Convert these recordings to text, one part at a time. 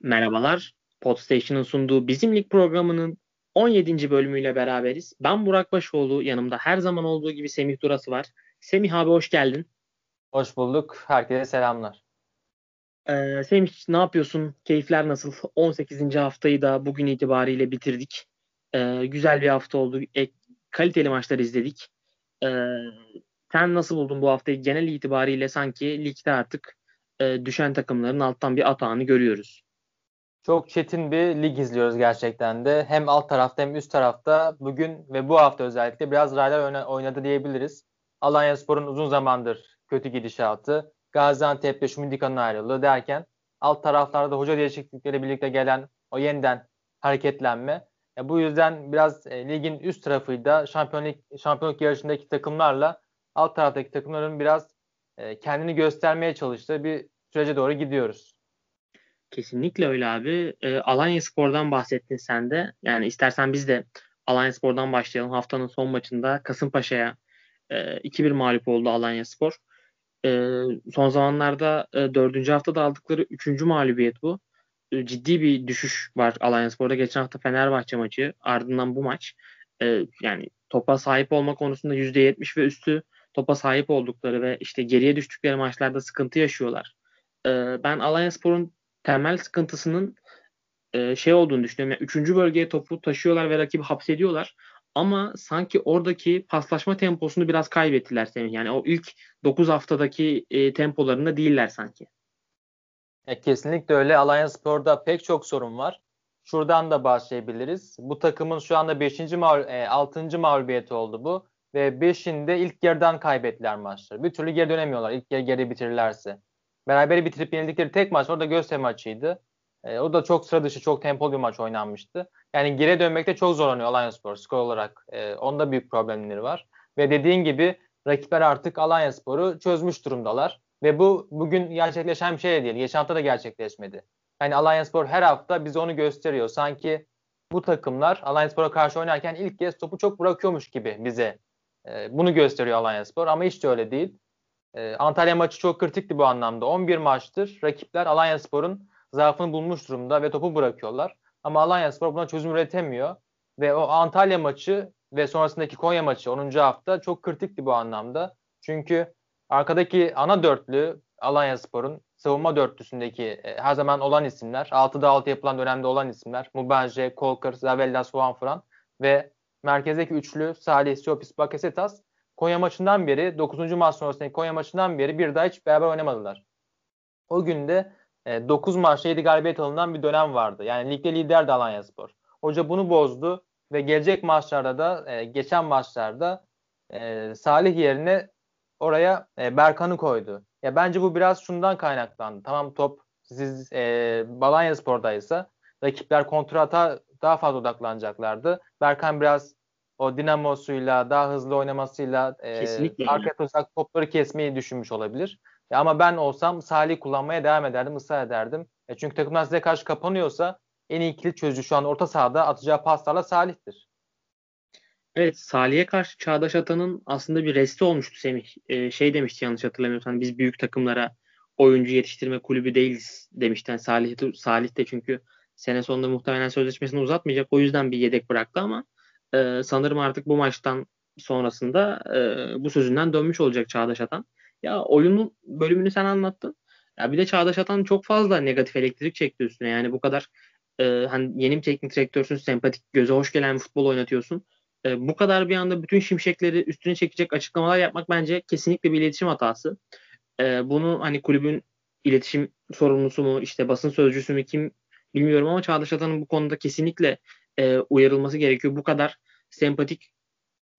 Merhabalar. Podstation'ın sunduğu Bizim Lig programının 17. bölümüyle beraberiz. Ben Burak Başoğlu. Yanımda her zaman olduğu gibi Semih Durası var. Semih abi hoş geldin. Hoş bulduk. Herkese selamlar. Ee, Semih ne yapıyorsun? Keyifler nasıl? 18. haftayı da bugün itibariyle bitirdik. Ee, güzel bir hafta oldu. E, kaliteli maçlar izledik. Ee, sen nasıl buldun bu haftayı? Genel itibariyle sanki ligde artık e, düşen takımların alttan bir atağını görüyoruz. Çok çetin bir lig izliyoruz gerçekten de. Hem alt tarafta hem üst tarafta bugün ve bu hafta özellikle biraz raylar oynadı diyebiliriz. Alanya Spor'un uzun zamandır kötü gidişatı, Gaziantep'te Şumidika'nın ayrılığı derken alt taraflarda hoca değişiklikleri birlikte gelen o yeniden hareketlenme. Ya bu yüzden biraz e, ligin üst tarafıyla şampiyonluk şampiyonluk yarışındaki takımlarla alt taraftaki takımların biraz e, kendini göstermeye çalıştığı bir sürece doğru gidiyoruz. Kesinlikle öyle abi. E, Alanya Spor'dan bahsettin sen de. Yani istersen biz de Alanya Spor'dan başlayalım. Haftanın son maçında Kasımpaşa'ya e, 2-1 mağlup oldu Alanya Spor. E, son zamanlarda e, 4. haftada aldıkları 3. mağlubiyet bu. E, ciddi bir düşüş var Alanya Spor'da. Geçen hafta Fenerbahçe maçı ardından bu maç. E, yani topa sahip olma konusunda %70 ve üstü topa sahip oldukları ve işte geriye düştükleri maçlarda sıkıntı yaşıyorlar. E, ben Alanya Spor'un temel sıkıntısının e, şey olduğunu düşünüyorum. Yani üçüncü bölgeye topu taşıyorlar ve rakibi hapsediyorlar. Ama sanki oradaki paslaşma temposunu biraz kaybettiler Semih. Yani o ilk 9 haftadaki e, tempolarında değiller sanki. E, kesinlikle öyle. Alliance Spor'da pek çok sorun var. Şuradan da başlayabiliriz. Bu takımın şu anda 5. Mağlu e, 6. mağlubiyeti oldu bu. Ve 5'inde ilk yarıdan kaybettiler maçları. Bir türlü geri dönemiyorlar ilk yarı geri bitirirlerse. Berabere bitirip yenildikleri tek maç orada Göztepe maçıydı. E, o da çok sıra dışı, çok tempolu bir maç oynanmıştı. Yani geri dönmekte çok zorlanıyor Alanya Spor skor olarak. E, onda büyük problemleri var. Ve dediğin gibi rakipler artık Alanya Spor'u çözmüş durumdalar. Ve bu bugün gerçekleşen bir şey değil. Geçen hafta da gerçekleşmedi. Yani Alanya Spor her hafta bize onu gösteriyor. Sanki bu takımlar Alanya Spor'a karşı oynarken ilk kez topu çok bırakıyormuş gibi bize. E, bunu gösteriyor Alanya Spor ama hiç de öyle değil. E, Antalya maçı çok kritikti bu anlamda. 11 maçtır rakipler Alanya Spor'un zaafını bulmuş durumda ve topu bırakıyorlar. Ama Alanya Spor buna çözüm üretemiyor. Ve o Antalya maçı ve sonrasındaki Konya maçı 10. hafta çok kritikti bu anlamda. Çünkü arkadaki ana dörtlü Alanya Spor'un savunma dörtlüsündeki e, her zaman olan isimler, 6'da 6 yapılan dönemde olan isimler, Mubanje, Kolkır, Zavellas, Juanfran ve merkezdeki üçlü Salih, Siopis, Bakasetas Konya maçından beri 9. maç sonrasındaki Konya maçından beri bir daha hiç beraber oynamadılar. O günde e, 9 maçta 7 galibiyet alınan bir dönem vardı. Yani ligde liderdi Alanya Spor. Hoca bunu bozdu ve gelecek maçlarda da e, geçen maçlarda e, Salih yerine oraya e, Berkan'ı koydu. Ya bence bu biraz şundan kaynaklandı. Tamam top siz e, Alanya Spor'daysa rakipler kontrata daha fazla odaklanacaklardı. Berkan biraz o dinamosuyla, daha hızlı oynamasıyla e, arka tuzak topları kesmeyi düşünmüş olabilir. E, ama ben olsam Salih kullanmaya devam ederdim, ısrar ederdim. E, çünkü takımlar size karşı kapanıyorsa en iyi kilit çözücü şu an orta sahada atacağı paslarla Salih'tir. Evet Salih'e karşı Çağdaş Atan'ın aslında bir resti olmuştu Semih. Ee, şey demişti yanlış hatırlamıyorsam biz büyük takımlara oyuncu yetiştirme kulübü değiliz demişti. Yani Salih, Salih de çünkü sene sonunda muhtemelen sözleşmesini uzatmayacak. O yüzden bir yedek bıraktı ama e, sanırım artık bu maçtan sonrasında e, bu sözünden dönmüş olacak Çağdaş Atan. Ya oyunun bölümünü sen anlattın. Ya bir de Çağdaş Atan çok fazla negatif elektrik çekti üstüne. Yani bu kadar e, hani yeni bir teknik direktörsün, sempatik, göze hoş gelen bir futbol oynatıyorsun. E, bu kadar bir anda bütün şimşekleri üstüne çekecek açıklamalar yapmak bence kesinlikle bir iletişim hatası. E, bunu hani kulübün iletişim sorumlusu mu, işte basın sözcüsü mü kim bilmiyorum ama Çağdaş Atan'ın bu konuda kesinlikle e, uyarılması gerekiyor. Bu kadar sempatik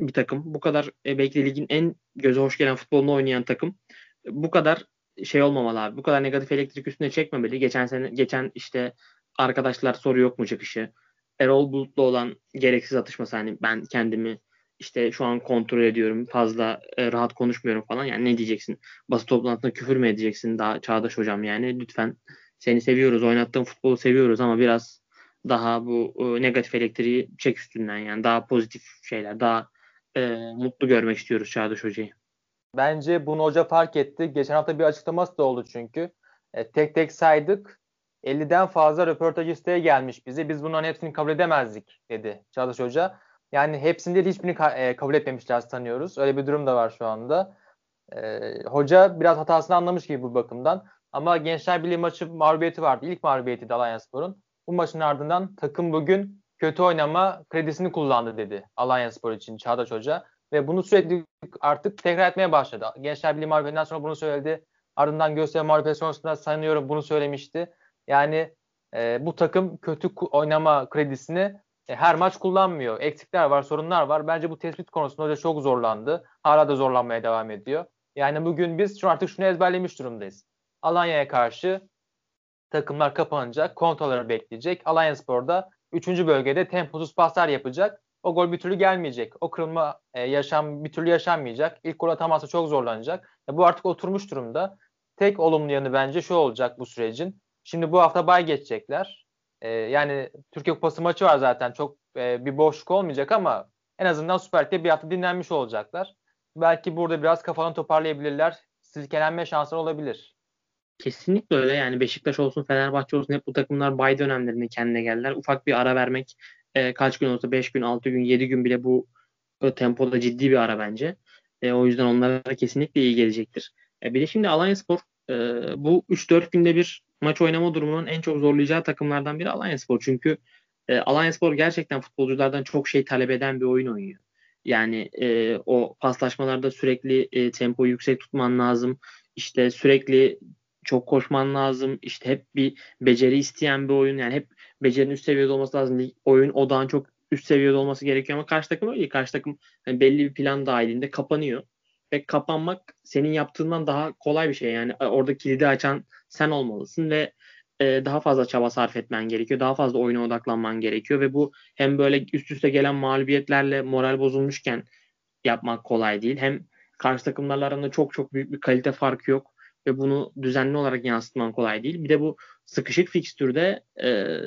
bir takım. Bu kadar e, belki de ligin en göze hoş gelen futbolunu oynayan takım. Bu kadar şey olmamalı abi. Bu kadar negatif elektrik üstüne çekmemeli. Geçen sene geçen işte arkadaşlar soru yok mu çıkışı. Erol Bulut'la olan gereksiz atışması hani ben kendimi işte şu an kontrol ediyorum. Fazla e, rahat konuşmuyorum falan. Yani ne diyeceksin? Basın toplantısında küfür mü edeceksin daha Çağdaş hocam yani? Lütfen seni seviyoruz. Oynattığın futbolu seviyoruz ama biraz daha bu e, negatif elektriği çek üstünden yani daha pozitif şeyler daha e, mutlu görmek istiyoruz Çağdaş Hoca'yı. Bence bunu hoca fark etti. Geçen hafta bir açıklaması da oldu çünkü. E, tek tek saydık. 50'den fazla röportaj isteği gelmiş bize. Biz bunların hepsini kabul edemezdik dedi Çağdaş Hoca. Yani hepsini değil hiçbirini ka- e, kabul etmemişler sanıyoruz. Öyle bir durum da var şu anda. E, hoca biraz hatasını anlamış gibi bu bakımdan. Ama Gençler Birliği maçı mağlubiyeti vardı. İlk mağlubiyeti de Alanya Spor'un. Bu maçın ardından takım bugün kötü oynama kredisini kullandı dedi Alanya Spor için Çağdaş Hoca. Ve bunu sürekli artık tekrar etmeye başladı. Gençler Birliği mağlubiyetinden sonra bunu söyledi. Ardından Göztepe mağlubiyeti sonrasında sanıyorum bunu söylemişti. Yani e, bu takım kötü oynama kredisini e, her maç kullanmıyor. Eksikler var, sorunlar var. Bence bu tespit konusunda hoca çok zorlandı. Hala da zorlanmaya devam ediyor. Yani bugün biz şu artık şunu ezberlemiş durumdayız. Alanya'ya karşı takımlar kapanacak, kontrolleri bekleyecek. Alanya Spor'da 3. bölgede temposuz paslar yapacak. O gol bir türlü gelmeyecek. O kırılma e, yaşam bir türlü yaşanmayacak. İlk gol atamazsa çok zorlanacak. E, bu artık oturmuş durumda. Tek olumlu yanı bence şu olacak bu sürecin. Şimdi bu hafta bay geçecekler. E, yani Türkiye Kupası maçı var zaten. Çok e, bir boşluk olmayacak ama en azından Süper Lig'de bir hafta dinlenmiş olacaklar. Belki burada biraz kafalarını toparlayabilirler. Silkelenme şansları olabilir. Kesinlikle öyle. Yani Beşiktaş olsun, Fenerbahçe olsun hep bu takımlar bay dönemlerinde kendine geldiler. Ufak bir ara vermek e, kaç gün olsa 5 gün, 6 gün, 7 gün bile bu e, tempoda ciddi bir ara bence. E, o yüzden onlara kesinlikle iyi gelecektir. E, bir de şimdi Alanya Spor e, bu 3-4 günde bir maç oynama durumunun en çok zorlayacağı takımlardan biri Alanya Spor. Çünkü e, Alanya Spor gerçekten futbolculardan çok şey talep eden bir oyun oynuyor. Yani e, o paslaşmalarda sürekli e, tempo yüksek tutman lazım. İşte sürekli çok koşman lazım. İşte hep bir beceri isteyen bir oyun. Yani hep becerinin üst seviyede olması lazım. Oyun odağın çok üst seviyede olması gerekiyor ama karşı takım öyle. Karşı takım yani belli bir plan dahilinde kapanıyor. Ve kapanmak senin yaptığından daha kolay bir şey. Yani e, orada kilidi açan sen olmalısın ve e, daha fazla çaba sarf etmen gerekiyor. Daha fazla oyuna odaklanman gerekiyor ve bu hem böyle üst üste gelen mağlubiyetlerle moral bozulmuşken yapmak kolay değil. Hem karşı takımlarla arasında çok çok büyük bir kalite farkı yok ve bunu düzenli olarak yansıtman kolay değil. Bir de bu sıkışık fikstürde e,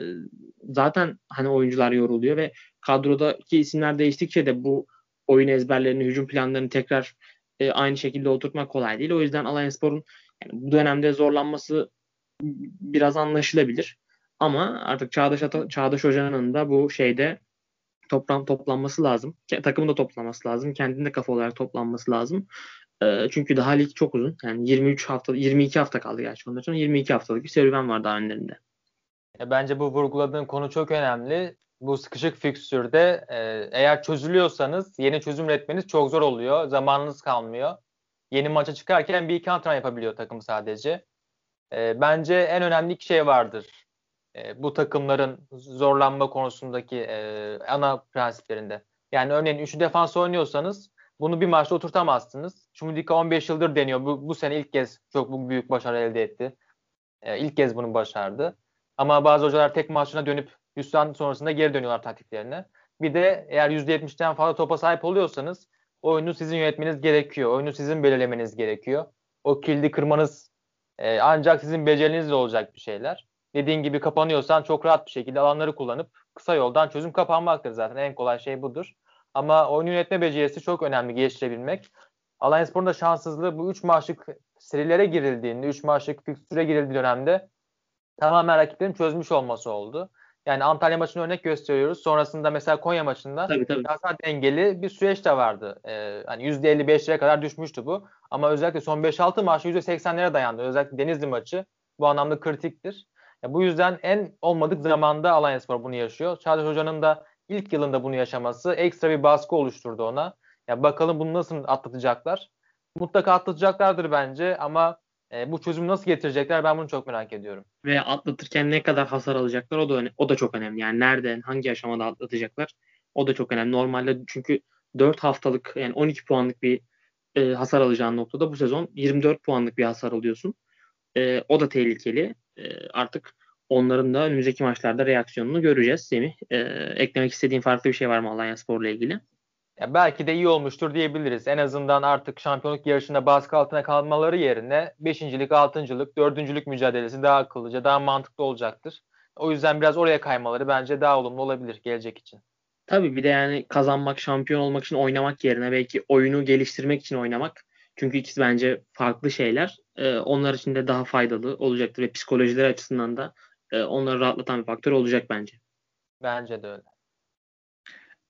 zaten hani oyuncular yoruluyor ve kadrodaki isimler değiştikçe de bu oyun ezberlerini, hücum planlarını tekrar e, aynı şekilde oturtmak kolay değil. O yüzden Alanyaspor'un yani bu dönemde zorlanması biraz anlaşılabilir. Ama artık Çağdaş, Çağdaş Hoca'nın da bu şeyde toplam toplanması lazım. Takımın da toplanması lazım. Kendinde kafa olarak toplanması lazım. E, çünkü daha lig çok uzun. Yani 23 hafta 22 hafta kaldı gerçi ondan sonra 22 haftalık bir serüven var daha önlerinde. Bence bu vurguladığın konu çok önemli. Bu sıkışık fikstürde e, eğer çözülüyorsanız yeni çözüm üretmeniz çok zor oluyor. Zamanınız kalmıyor. Yeni maça çıkarken bir iki antrenman yapabiliyor takım sadece. E, bence en önemli iki şey vardır. E, bu takımların zorlanma konusundaki e, ana prensiplerinde. Yani örneğin üçlü defans oynuyorsanız bunu bir maçta oturtamazsınız. Şumudika 15 yıldır deniyor. Bu, bu sene ilk kez çok büyük başarı elde etti. E, ilk kez bunu başardı. Ama bazı hocalar tek maçına dönüp hüsran sonrasında geri dönüyorlar taktiklerine. Bir de eğer %70'den fazla topa sahip oluyorsanız oyunu sizin yönetmeniz gerekiyor. Oyunu sizin belirlemeniz gerekiyor. O kilidi kırmanız e, ancak sizin becerinizle olacak bir şeyler. Dediğin gibi kapanıyorsan çok rahat bir şekilde alanları kullanıp kısa yoldan çözüm kapanmaktır zaten. En kolay şey budur. Ama oyun yönetme becerisi çok önemli geliştirebilmek. Alanyaspor'un da şanssızlığı bu 3 maçlık serilere girildiğinde, 3 maçlık fikstüre girildiği dönemde tamamen rakiplerin çözmüş olması oldu. Yani Antalya maçını örnek gösteriyoruz. Sonrasında mesela Konya maçında tabii, tabii. daha dengeli bir süreç de vardı. Ee, hani %55'lere kadar düşmüştü bu. Ama özellikle son 5-6 maçta %80'lere dayandı. Özellikle Denizli maçı bu anlamda kritiktir. Ya bu yüzden en olmadık zamanda Alanyaspor bunu yaşıyor. Çağdaş Hoca'nın da ilk yılında bunu yaşaması ekstra bir baskı oluşturdu ona. Ya bakalım bunu nasıl atlatacaklar. Mutlaka atlatacaklardır bence ama e, bu çözümü nasıl getirecekler ben bunu çok merak ediyorum. Ve atlatırken ne kadar hasar alacaklar o da o da çok önemli. Yani nereden hangi aşamada atlatacaklar o da çok önemli. Normalde çünkü 4 haftalık yani 12 puanlık bir e, hasar alacağın noktada bu sezon 24 puanlık bir hasar alıyorsun. E, o da tehlikeli. E, artık onların da önümüzdeki maçlarda reaksiyonunu göreceğiz Semih. E, eklemek istediğin farklı bir şey var mı Alanya Spor'la ilgili? Ya belki de iyi olmuştur diyebiliriz. En azından artık şampiyonluk yarışında baskı altına kalmaları yerine 5.lik, 6.lık, 4. mücadelesi daha akıllıca, daha mantıklı olacaktır. O yüzden biraz oraya kaymaları bence daha olumlu olabilir gelecek için. Tabii bir de yani kazanmak, şampiyon olmak için oynamak yerine belki oyunu geliştirmek için oynamak. Çünkü ikisi bence farklı şeyler. Ee, onlar için de daha faydalı olacaktır ve psikolojiler açısından da e, onları rahatlatan bir faktör olacak bence. Bence de öyle.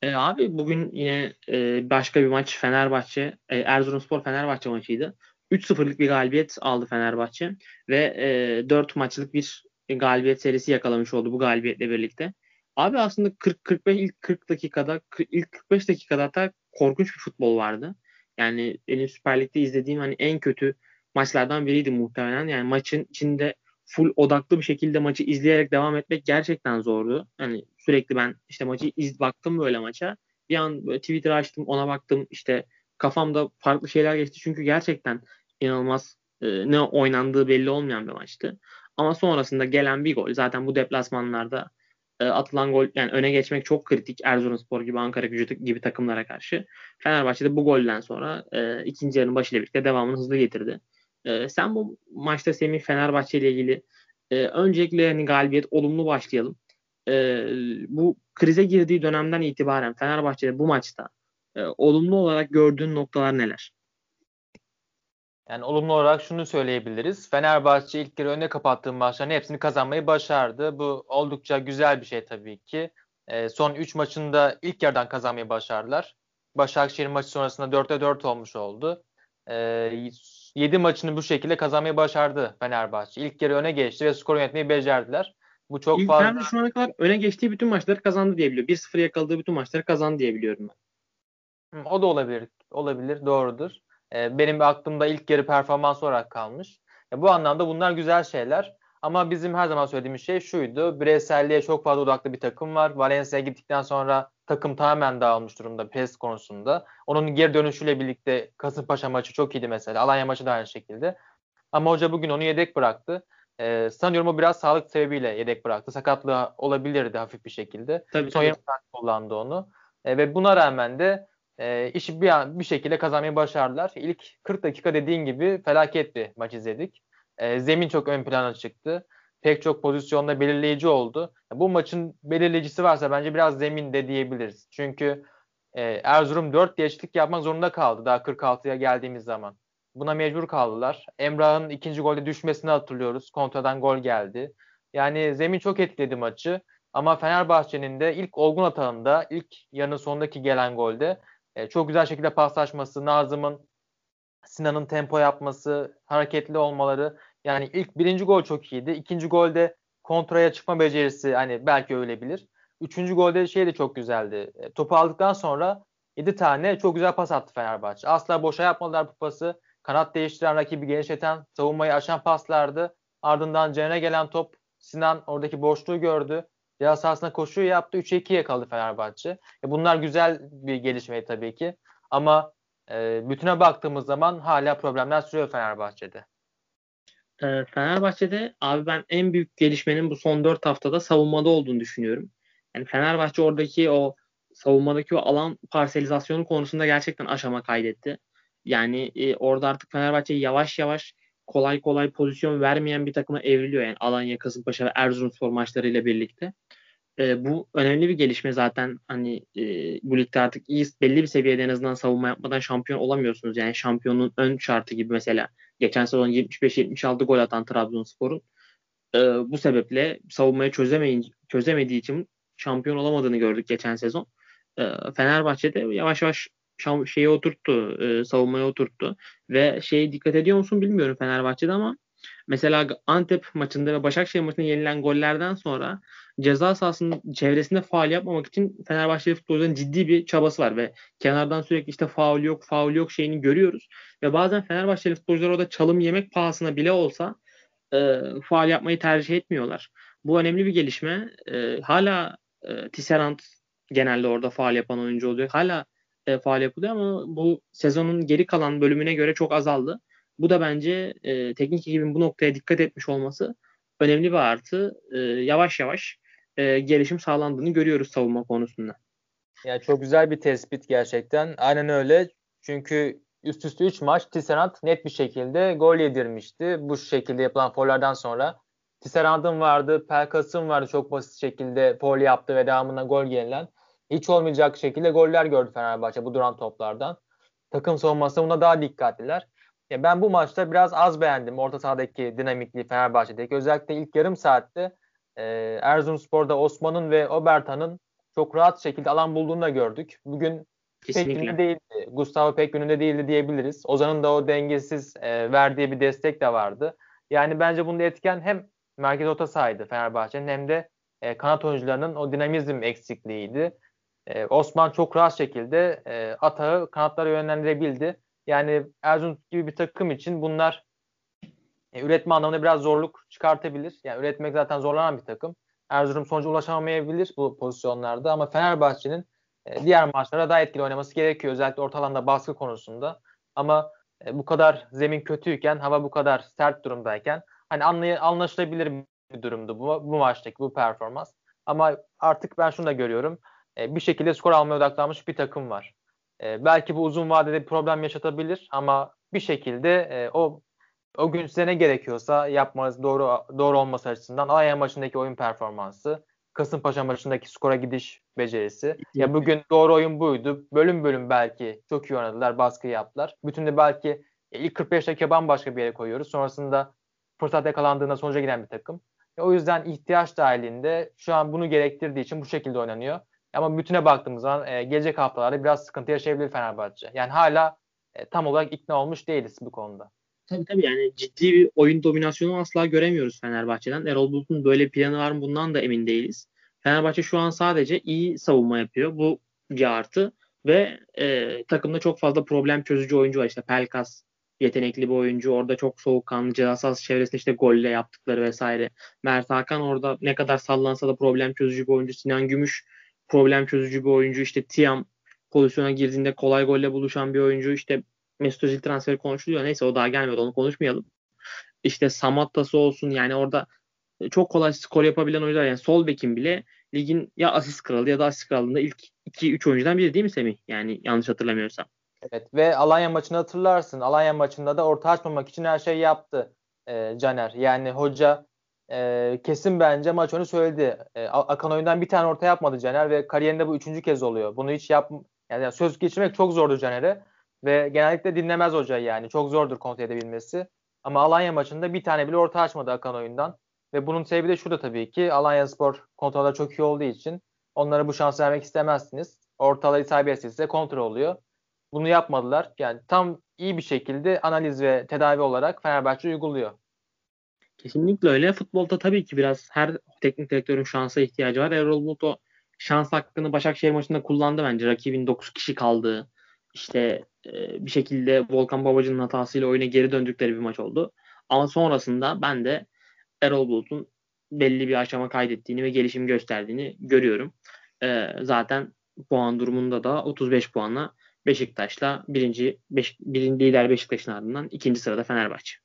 E, abi bugün yine e, başka bir maç Fenerbahçe, e, Erzurumspor Fenerbahçe maçıydı. 3-0'lık bir galibiyet aldı Fenerbahçe ve e, 4 maçlık bir galibiyet serisi yakalamış oldu bu galibiyetle birlikte. Abi aslında 40 45 ilk 40 dakikada ilk 45 dakikada hatta korkunç bir futbol vardı. Yani benim Süper Lig'de izlediğim hani en kötü maçlardan biriydi muhtemelen. Yani maçın içinde full odaklı bir şekilde maçı izleyerek devam etmek gerçekten zordu. Hani sürekli ben işte maçı iz baktım böyle maça. Bir an böyle Twitter açtım ona baktım işte kafamda farklı şeyler geçti. Çünkü gerçekten inanılmaz e, ne oynandığı belli olmayan bir maçtı. Ama sonrasında gelen bir gol zaten bu deplasmanlarda e, atılan gol yani öne geçmek çok kritik Erzurumspor gibi Ankara gücü gibi takımlara karşı. Fenerbahçe bu golden sonra e, ikinci yarının başıyla birlikte devamını hızlı getirdi. E, sen bu maçta Semih Fenerbahçe ile ilgili e, öncelikle hani galibiyet olumlu başlayalım. E, bu krize girdiği dönemden itibaren Fenerbahçe'de bu maçta e, olumlu olarak gördüğün noktalar neler? Yani olumlu olarak şunu söyleyebiliriz. Fenerbahçe ilk kere önde kapattığı maçların hepsini kazanmayı başardı. Bu oldukça güzel bir şey tabii ki. E, son 3 maçında ilk yerden kazanmayı başardılar. Başakşehir maçı sonrasında 4'te 4 olmuş oldu. E, 7 maçını bu şekilde kazanmayı başardı Fenerbahçe. İlk kere öne geçti ve skor yönetmeyi becerdiler. Bu çok İlk fazla. şu ana kadar öne geçtiği bütün maçları kazandı diyebiliyor. 1-0 yakaladığı bütün maçları kazandı diyebiliyorum ben. O da olabilir. Olabilir. Doğrudur. Ee, benim aklımda ilk yarı performans olarak kalmış. bu anlamda bunlar güzel şeyler. Ama bizim her zaman söylediğimiz şey şuydu. Bireyselliğe çok fazla odaklı bir takım var. Valencia'ya gittikten sonra takım tamamen dağılmış durumda pres konusunda. Onun geri dönüşüyle birlikte Kasımpaşa maçı çok iyiydi mesela. Alanya maçı da aynı şekilde. Ama hoca bugün onu yedek bıraktı. Ee, sanıyorum o biraz sağlık sebebiyle yedek bıraktı. Sakatlığı olabilirdi hafif bir şekilde. Tabii, Son yarım saat kullandı onu. Ee, ve buna rağmen de e, işi bir, an, bir şekilde kazanmayı başardılar. İlk 40 dakika dediğin gibi felaket bir maç izledik. E, zemin çok ön plana çıktı. Pek çok pozisyonda belirleyici oldu. Bu maçın belirleyicisi varsa bence biraz zemin de diyebiliriz. Çünkü e, Erzurum 4 değişiklik yapmak zorunda kaldı daha 46'ya geldiğimiz zaman. Buna mecbur kaldılar. Emrah'ın ikinci golde düşmesini hatırlıyoruz. Kontradan gol geldi. Yani zemin çok etkiledi maçı. Ama Fenerbahçe'nin de ilk olgun atağında, ilk yarının sonundaki gelen golde e, çok güzel şekilde paslaşması, Nazım'ın Sinan'ın tempo yapması, hareketli olmaları. Yani ilk birinci gol çok iyiydi. İkinci golde kontraya çıkma becerisi hani belki ölebilir. Üçüncü golde şey de çok güzeldi. E, topu aldıktan sonra 7 tane çok güzel pas attı Fenerbahçe. Asla boşa yapmadılar bu pası. Kanat değiştiren, rakibi genişleten, savunmayı açan paslardı. Ardından Ceren'e gelen top Sinan oradaki boşluğu gördü. Ceza sahasına koşuyu yaptı. 3'e 2 yakaladı Fenerbahçe. E bunlar güzel bir gelişme tabii ki. Ama e, bütüne baktığımız zaman hala problemler sürüyor Fenerbahçe'de. E, Fenerbahçe'de abi ben en büyük gelişmenin bu son 4 haftada savunmada olduğunu düşünüyorum. Yani Fenerbahçe oradaki o savunmadaki o alan parselizasyonu konusunda gerçekten aşama kaydetti. Yani e, orada artık Fenerbahçe yavaş yavaş kolay kolay pozisyon vermeyen bir takıma evriliyor. Yani Alanya, Kasımpaşa ve Erzurumspor maçlarıyla birlikte. E, bu önemli bir gelişme zaten. Hani e, bu ligde artık iyi belli bir seviyede en azından savunma yapmadan şampiyon olamıyorsunuz. Yani şampiyonun ön şartı gibi mesela geçen sezon 75-76 gol atan Trabzonspor'un e, bu sebeple savunmayı çözemeyin çözemediği için şampiyon olamadığını gördük geçen sezon. E, Fenerbahçe'de yavaş yavaş şeyi oturttu, e, savunmaya oturttu ve şeye dikkat ediyor musun bilmiyorum Fenerbahçe'de ama mesela Antep maçında ve Başakşehir maçında yenilen gollerden sonra ceza sahasının çevresinde faal yapmamak için Fenerbahçe futbolcuların ciddi bir çabası var ve kenardan sürekli işte faul yok, faul yok şeyini görüyoruz ve bazen Fenerbahçeli futbolcular orada çalım yemek pahasına bile olsa e, faal yapmayı tercih etmiyorlar. Bu önemli bir gelişme. E, hala e, Tisserand genelde orada faal yapan oyuncu oluyor. Hala e, faal yapılıyor ama bu sezonun geri kalan bölümüne göre çok azaldı. Bu da bence e, teknik ekibin bu noktaya dikkat etmiş olması önemli bir artı. E, yavaş yavaş e, gelişim sağlandığını görüyoruz savunma konusunda. Ya çok güzel bir tespit gerçekten. Aynen öyle. Çünkü üst üste 3 maç Tisserand net bir şekilde gol yedirmişti. Bu şekilde yapılan follerden sonra Tisserand'ın vardı, Pelkas'ın vardı çok basit şekilde foul yaptı ve devamında gol gelen hiç olmayacak şekilde goller gördü Fenerbahçe bu duran toplardan. Takım savunması buna daha dikkatliler. Ya ben bu maçta biraz az beğendim orta sahadaki dinamikliği Fenerbahçe'deki. Özellikle ilk yarım saatte e, Erzurumspor'da Osman'ın ve Obertan'ın çok rahat şekilde alan bulduğunu da gördük. Bugün Kesinlikle. pek günü değildi. Gustavo pek gününde değildi diyebiliriz. Ozan'ın da o dengesiz e, verdiği bir destek de vardı. Yani bence bunda etken hem merkez orta sahaydı Fenerbahçe'nin hem de e, kanat oyuncularının o dinamizm eksikliğiydi. E, Osman çok rahat şekilde e, atağı kanatlara yönlendirebildi. Yani Erzurum gibi bir takım için bunlar e, üretme anlamında biraz zorluk çıkartabilir. Yani üretmek zaten zorlanan bir takım. Erzurum sonuca ulaşamayabilir bu pozisyonlarda ama Fenerbahçe'nin e, diğer maçlara daha etkili oynaması gerekiyor. Özellikle orta alanda baskı konusunda. Ama e, bu kadar zemin kötüyken, hava bu kadar sert durumdayken hani anlay anlaşılabilir bir durumdu bu, bu maçtaki bu performans. Ama artık ben şunu da görüyorum. E, bir şekilde skor almaya odaklanmış bir takım var. E, belki bu uzun vadede bir problem yaşatabilir ama bir şekilde e, o o gün size ne gerekiyorsa yapmanız doğru doğru olması açısından Alanya maçındaki oyun performansı, Kasımpaşa maçındaki skora gidiş becerisi. Ya bugün doğru oyun buydu. Bölüm bölüm belki çok iyi oynadılar, baskı yaptılar. Bütün de belki ilk 45 dakika bambaşka bir yere koyuyoruz. Sonrasında fırsat yakalandığında sonuca giden bir takım. O yüzden ihtiyaç dahilinde şu an bunu gerektirdiği için bu şekilde oynanıyor. Ama bütüne baktığımız zaman e, gelecek haftalarda biraz sıkıntı yaşayabilir Fenerbahçe. Yani hala e, tam olarak ikna olmuş değiliz bu konuda. Tabii tabii yani ciddi bir oyun dominasyonu asla göremiyoruz Fenerbahçe'den. Erol Bulut'un böyle planı var mı bundan da emin değiliz. Fenerbahçe şu an sadece iyi savunma yapıyor. Bu bir artı ve e, takımda çok fazla problem çözücü oyuncu var. İşte Pelkas yetenekli bir oyuncu. Orada çok soğukkanlı cezasız çevresinde işte golle yaptıkları vesaire. Mert Hakan orada ne kadar sallansa da problem çözücü bir oyuncu. Sinan Gümüş problem çözücü bir oyuncu. İşte Tiam pozisyona girdiğinde kolay golle buluşan bir oyuncu. İşte Mesut Özil transferi konuşuluyor. Neyse o daha gelmedi onu konuşmayalım. İşte Samatta'sı olsun yani orada çok kolay skor yapabilen oyuncular. Yani sol bekin bile ligin ya asist kralı ya da asist kralında ilk 2-3 oyuncudan biri değil mi Semih? Yani yanlış hatırlamıyorsam. Evet ve Alanya maçını hatırlarsın. Alanya maçında da orta açmamak için her şeyi yaptı e, Caner. Yani hoca e, kesin bence maç önü söyledi. E, Akan oyundan bir tane orta yapmadı Caner ve kariyerinde bu üçüncü kez oluyor. Bunu hiç yap yani söz geçirmek çok zordur Caner'e ve genellikle dinlemez hocayı yani. Çok zordur kontrol edebilmesi. Ama Alanya maçında bir tane bile orta açmadı Akan oyundan. Ve bunun sebebi de şurada tabii ki Alanya Spor kontrolda çok iyi olduğu için onlara bu şansı vermek istemezsiniz. Ortalığı serbestsizse kontrol oluyor. Bunu yapmadılar. Yani tam iyi bir şekilde analiz ve tedavi olarak Fenerbahçe uyguluyor. Kesinlikle öyle. Futbolda tabii ki biraz her teknik direktörün şansa ihtiyacı var. Erol Bulut o şans hakkını Başakşehir maçında kullandı bence. Rakibin 9 kişi kaldığı işte e, bir şekilde Volkan Babacı'nın hatasıyla oyuna geri döndükleri bir maç oldu. Ama sonrasında ben de Erol Bulut'un belli bir aşama kaydettiğini ve gelişim gösterdiğini görüyorum. E, zaten puan durumunda da 35 puanla Beşiktaş'la birinci, beş, birinci lider Beşiktaş'ın ardından ikinci sırada Fenerbahçe.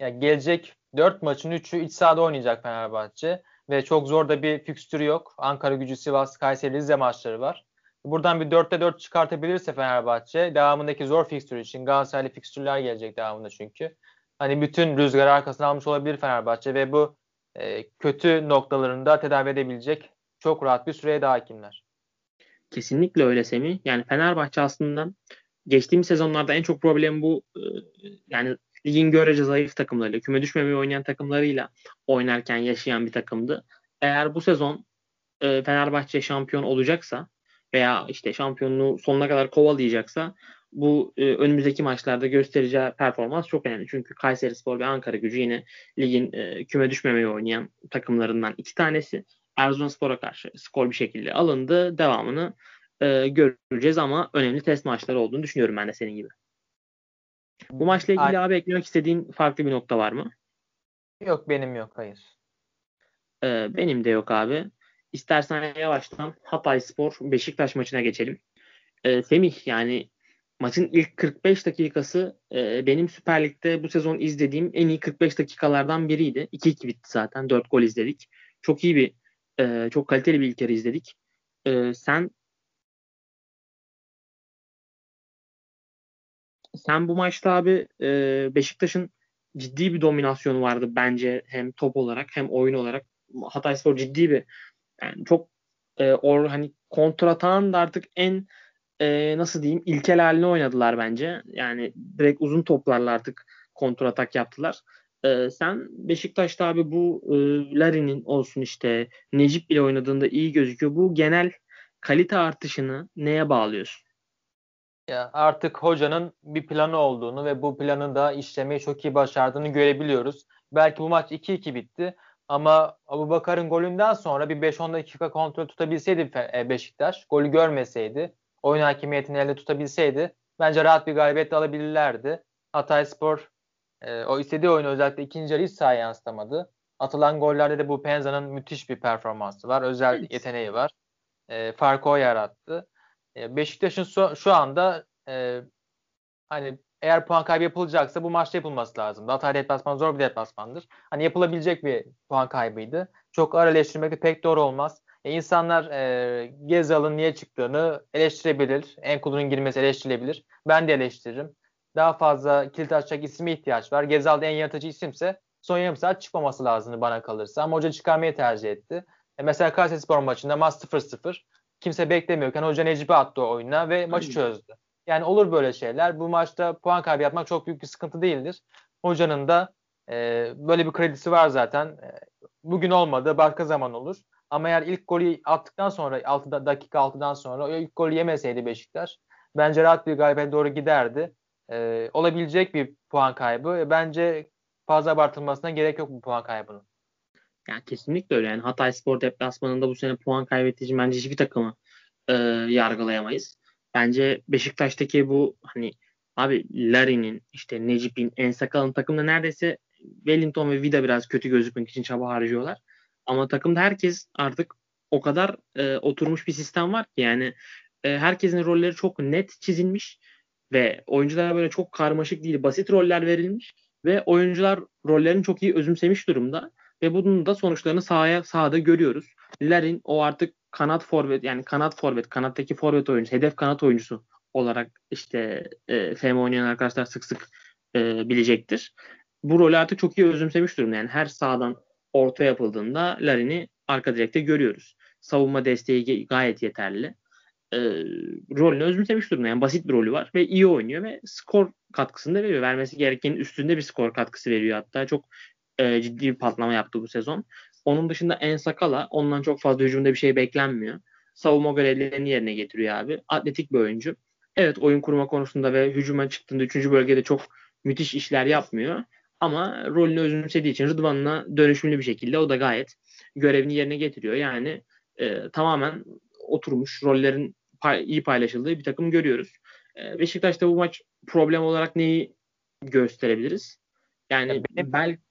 Ya gelecek 4 maçın 3'ü iç sahada oynayacak Fenerbahçe ve çok zor da bir fikstürü yok. Ankara Gücü, Sivas, Kayseri, Rize maçları var. Buradan bir 4'te 4 çıkartabilirse Fenerbahçe devamındaki zor fikstür için Galatasaraylı fikstürler gelecek devamında çünkü. Hani bütün rüzgarı arkasına almış olabilir Fenerbahçe ve bu e, kötü noktalarında tedavi edebilecek çok rahat bir süreye daha hakimler. Kesinlikle öyle Semih. Yani Fenerbahçe aslında geçtiğimiz sezonlarda en çok problemi bu e, yani ligin görece zayıf takımlarıyla, küme düşmemeyi oynayan takımlarıyla oynarken yaşayan bir takımdı. Eğer bu sezon e, Fenerbahçe şampiyon olacaksa veya işte şampiyonluğu sonuna kadar kovalayacaksa bu e, önümüzdeki maçlarda göstereceği performans çok önemli. Çünkü Kayseri Spor ve Ankara gücü yine ligin e, küme düşmemeyi oynayan takımlarından iki tanesi. Erzurumspor'a karşı skor bir şekilde alındı. Devamını e, göreceğiz ama önemli test maçları olduğunu düşünüyorum ben de senin gibi. Bu maçla ilgili abi eklemek istediğin farklı bir nokta var mı? Yok benim yok hayır. Ee, benim de yok abi. İstersen yavaştan Hatay Spor Beşiktaş maçına geçelim. Ee, Semih yani maçın ilk 45 dakikası e, benim Süper Lig'de bu sezon izlediğim en iyi 45 dakikalardan biriydi. 2-2 bitti zaten. 4 gol izledik. Çok iyi bir e, çok kaliteli bir ilk yarı izledik. E, sen sen bu maçta abi e, Beşiktaş'ın ciddi bir dominasyonu vardı bence hem top olarak hem oyun olarak. Hatayspor ciddi bir yani çok e, or hani kontratağın da artık en e, nasıl diyeyim ilkel halini oynadılar bence. Yani direkt uzun toplarla artık kontratak yaptılar. Ee, sen Beşiktaş'ta abi bu e, Larin'in olsun işte Necip bile oynadığında iyi gözüküyor. Bu genel kalite artışını neye bağlıyorsun? Ya artık hocanın bir planı olduğunu ve bu planın da işlemeyi çok iyi başardığını görebiliyoruz. Belki bu maç 2-2 bitti ama Abu Bakar'ın golünden sonra bir 5-10 dakika kontrol tutabilseydi e, Beşiktaş, golü görmeseydi, oyun hakimiyetini elde tutabilseydi bence rahat bir galibiyet alabilirlerdi. Hatay Spor e, o istediği oyunu özellikle ikinci yarı hiç sahaya yansıtamadı. Atılan gollerde de bu Penza'nın müthiş bir performansı var. Özel evet. yeteneği var. E, farkı o yarattı. E, Beşiktaş'ın şu, şu anda e, hani eğer puan kaybı yapılacaksa bu maçta yapılması lazım. Hatay deplasman zor bir deplasmandır. Hani yapılabilecek bir puan kaybıydı. Çok ağır eleştirmek de pek doğru olmaz. E, insanlar e, Gezal'ın niye çıktığını eleştirebilir. Enkudu'nun girmesi eleştirilebilir. Ben de eleştiririm. Daha fazla kilit açacak isme ihtiyaç var. Gezal en yaratıcı isimse son yarım saat çıkmaması lazımdı bana kalırsa. Ama hoca çıkarmayı tercih etti. E, mesela Kayserispor maçında maç 0-0. Kimse beklemiyorken hoca Necip'i attı o oyuna ve maçı çözdü. Yani olur böyle şeyler. Bu maçta puan kaybı yapmak çok büyük bir sıkıntı değildir. Hocanın da e, böyle bir kredisi var zaten. E, bugün olmadı, başka zaman olur. Ama eğer ilk golü attıktan sonra 6 dakika 6'dan sonra o ilk golü yemeseydi Beşiktaş bence rahat bir galibiyete doğru giderdi. E, olabilecek bir puan kaybı. E, bence fazla abartılmasına gerek yok bu puan kaybının. Yani kesinlikle öyle. Yani Hatay Spor deplasmanında bu sene puan kaybettiği bence hiçbir takımı e, yargılayamayız. Bence Beşiktaş'taki bu hani abi Larin'in işte Necip'in Ensakal'ın takımda neredeyse Wellington ve Vida biraz kötü gözükmek için çaba harcıyorlar. Ama takımda herkes artık o kadar e, oturmuş bir sistem var ki yani e, herkesin rolleri çok net çizilmiş ve oyunculara böyle çok karmaşık değil basit roller verilmiş ve oyuncular rollerini çok iyi özümsemiş durumda ve bunun da sonuçlarını sahaya sahada görüyoruz. Larin o artık kanat forvet yani kanat forvet, kanattaki forvet oyuncu, hedef kanat oyuncusu olarak işte e, FM oynayan arkadaşlar sık sık e, bilecektir. Bu rolü artık çok iyi özümsemiş durumda. Yani her sağdan orta yapıldığında Larin'i arka direkte görüyoruz. Savunma desteği gayet yeterli. E, rolünü özümsemiş durumda. Yani basit bir rolü var ve iyi oynuyor ve skor katkısını da veriyor. Vermesi gerekenin üstünde bir skor katkısı veriyor hatta. Çok e, ciddi bir patlama yaptı bu sezon. Onun dışında En Sakala ondan çok fazla hücumda bir şey beklenmiyor. Savunma görevlerini yerine getiriyor abi. Atletik bir oyuncu. Evet oyun kurma konusunda ve hücuma çıktığında 3. bölgede çok müthiş işler yapmıyor. Ama rolünü özümsediği için Rıdvan'la dönüşümlü bir şekilde o da gayet görevini yerine getiriyor. Yani e, tamamen oturmuş rollerin pay, iyi paylaşıldığı bir takım görüyoruz. E, Beşiktaş'ta bu maç problem olarak neyi gösterebiliriz? Yani belki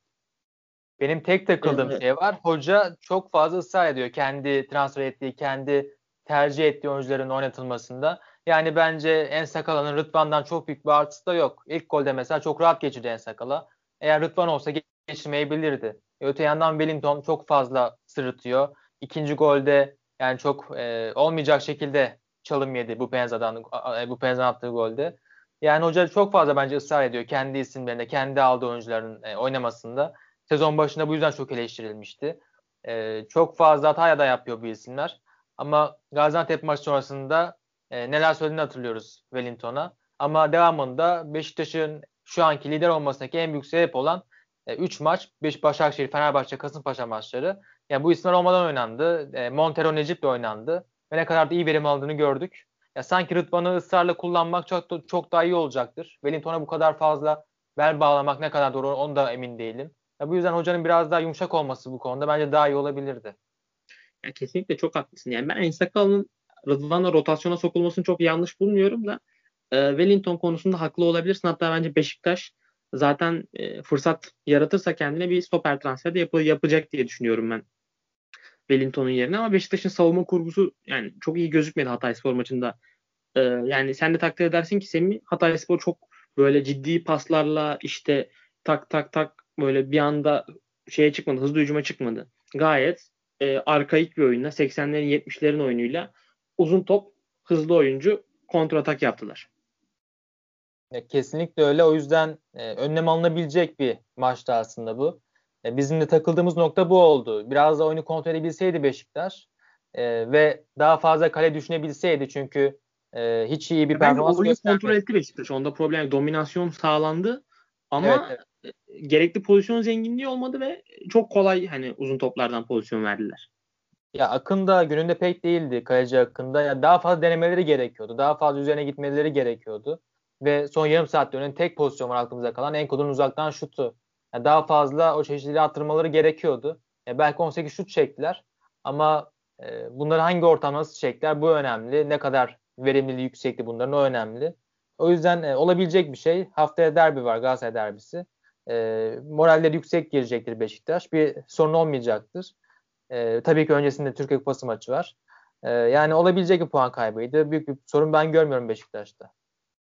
benim tek takıldığım evet. şey var. Hoca çok fazla ısrar ediyor kendi transfer ettiği, kendi tercih ettiği oyuncuların oynatılmasında. Yani bence En Sakala'nın Rıdvan'dan çok büyük bir artısı da yok. İlk golde mesela çok rahat geçirdi En Sakala. Eğer Rıdvan olsa geçirmeyebilirdi. Öte yandan Wellington çok fazla sırıtıyor. İkinci golde yani çok e, olmayacak şekilde çalım yedi bu Penza'dan bu Penza'nın attığı golde. Yani hoca çok fazla bence ısrar ediyor kendi isimlerinde, kendi aldığı oyuncuların e, oynamasında. Sezon başında bu yüzden çok eleştirilmişti. E, çok fazla hata da yapıyor bu isimler. Ama Gaziantep maçı sonrasında e, neler söylediğini hatırlıyoruz Wellington'a. Ama devamında Beşiktaş'ın şu anki lider olmasındaki en büyük sebep olan 3 e, maç, 5 Başakşehir, Fenerbahçe, Kasımpaşa maçları. Yani bu isimler olmadan oynandı. E, Montero Necip de oynandı. Ve ne kadar da iyi verim aldığını gördük. Ya sanki Rıdvan'ı ısrarla kullanmak çok çok daha iyi olacaktır. Wellington'a bu kadar fazla bel bağlamak ne kadar doğru onu da emin değilim. Ya bu yüzden hocanın biraz daha yumuşak olması bu konuda bence daha iyi olabilirdi. Ya kesinlikle çok haklısın. Yani ben Ensakal'ın Rıdvan'la rotasyona sokulmasını çok yanlış bulmuyorum da e, Wellington konusunda haklı olabilirsin. Hatta bence Beşiktaş zaten e, fırsat yaratırsa kendine bir stoper transferi de yap- yapacak diye düşünüyorum ben. Wellington'un yerine ama Beşiktaş'ın savunma kurgusu yani çok iyi gözükmedi Hatay Spor maçında. Ee, yani sen de takdir edersin ki Semih Hatay Spor çok böyle ciddi paslarla işte tak tak tak böyle bir anda şeye çıkmadı, hızlı hücuma çıkmadı. Gayet e, arkaik bir oyunla 80'lerin 70'lerin oyunuyla uzun top, hızlı oyuncu kontratak yaptılar. Kesinlikle öyle. O yüzden e, önlem alınabilecek bir maçtı aslında bu. E, bizim de takıldığımız nokta bu oldu. Biraz da oyunu kontrol edebilseydi Beşiktaş e, ve daha fazla kale düşünebilseydi çünkü e, hiç iyi bir performans oyunu kontrol etti Beşiktaş. Onda problem Dominasyon sağlandı Ama evet, evet. Gerekli pozisyon zenginliği olmadı ve çok kolay hani uzun toplardan pozisyon verdiler. Ya Akın da gününde pek değildi Kayacı Akın'da. Ya daha fazla denemeleri gerekiyordu. Daha fazla üzerine gitmeleri gerekiyordu. Ve son yarım saat dönen tek pozisyon var aklımıza kalan. Enkod'un uzaktan şutu. Yani daha fazla o çeşitliliği arttırmaları gerekiyordu. Ya belki 18 şut çektiler. Ama e, bunları hangi ortamda nasıl çektiler bu önemli. Ne kadar verimliliği yüksekti bunların o önemli. O yüzden e, olabilecek bir şey. Haftaya derbi var Galatasaray derbisi. E, moralleri yüksek girecektir Beşiktaş. Bir sorun olmayacaktır. E, tabii ki öncesinde Türkiye Kupası maçı var. E, yani olabilecek bir puan kaybıydı. Büyük bir sorun ben görmüyorum Beşiktaş'ta.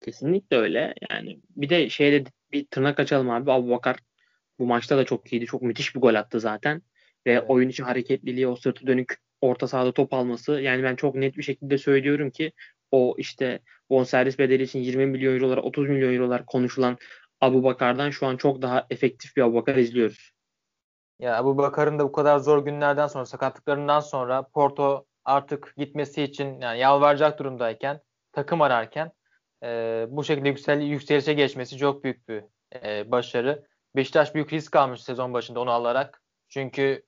Kesinlikle öyle. Yani bir de şeyde bir tırnak açalım abi. Abu Bakar bu maçta da çok iyiydi. Çok müthiş bir gol attı zaten. Ve evet. oyun içi hareketliliği, o sırtı dönük orta sahada top alması. Yani ben çok net bir şekilde söylüyorum ki o işte bonservis bedeli için 20 milyon eurolar, 30 milyon eurolar konuşulan Abu Bakar'dan şu an çok daha efektif bir Abu Bakar izliyoruz. Ya Abu Bakar'ın da bu kadar zor günlerden sonra, sakatlıklarından sonra Porto artık gitmesi için yani yalvaracak durumdayken, takım ararken e, bu şekilde yüksel, yükselişe geçmesi çok büyük bir e, başarı. Beşiktaş büyük risk almış sezon başında onu alarak. Çünkü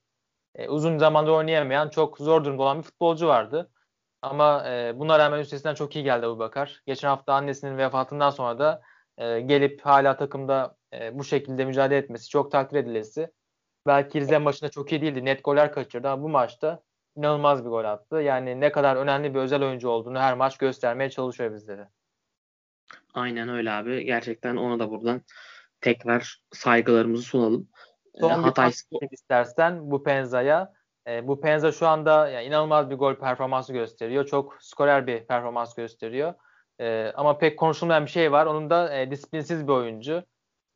e, uzun zamandır oynayamayan, çok zor durumda olan bir futbolcu vardı. Ama e, buna rağmen üstesinden çok iyi geldi Abu Bakar. Geçen hafta annesinin vefatından sonra da e, gelip hala takımda e, bu şekilde mücadele etmesi çok takdir edilesi. Belki Rize maçında çok iyi değildi. Net goller kaçırdı ama bu maçta inanılmaz bir gol attı. Yani ne kadar önemli bir özel oyuncu olduğunu her maç göstermeye çalışıyor bizlere. Aynen öyle abi. Gerçekten ona da buradan tekrar saygılarımızı sunalım. Son ee, Hatay bir istersen bu Penza'ya. E, bu Penza şu anda yani inanılmaz bir gol performansı gösteriyor. Çok skorer bir performans gösteriyor. E, ama pek konuşulmayan bir şey var. Onun da e, disiplinsiz bir oyuncu.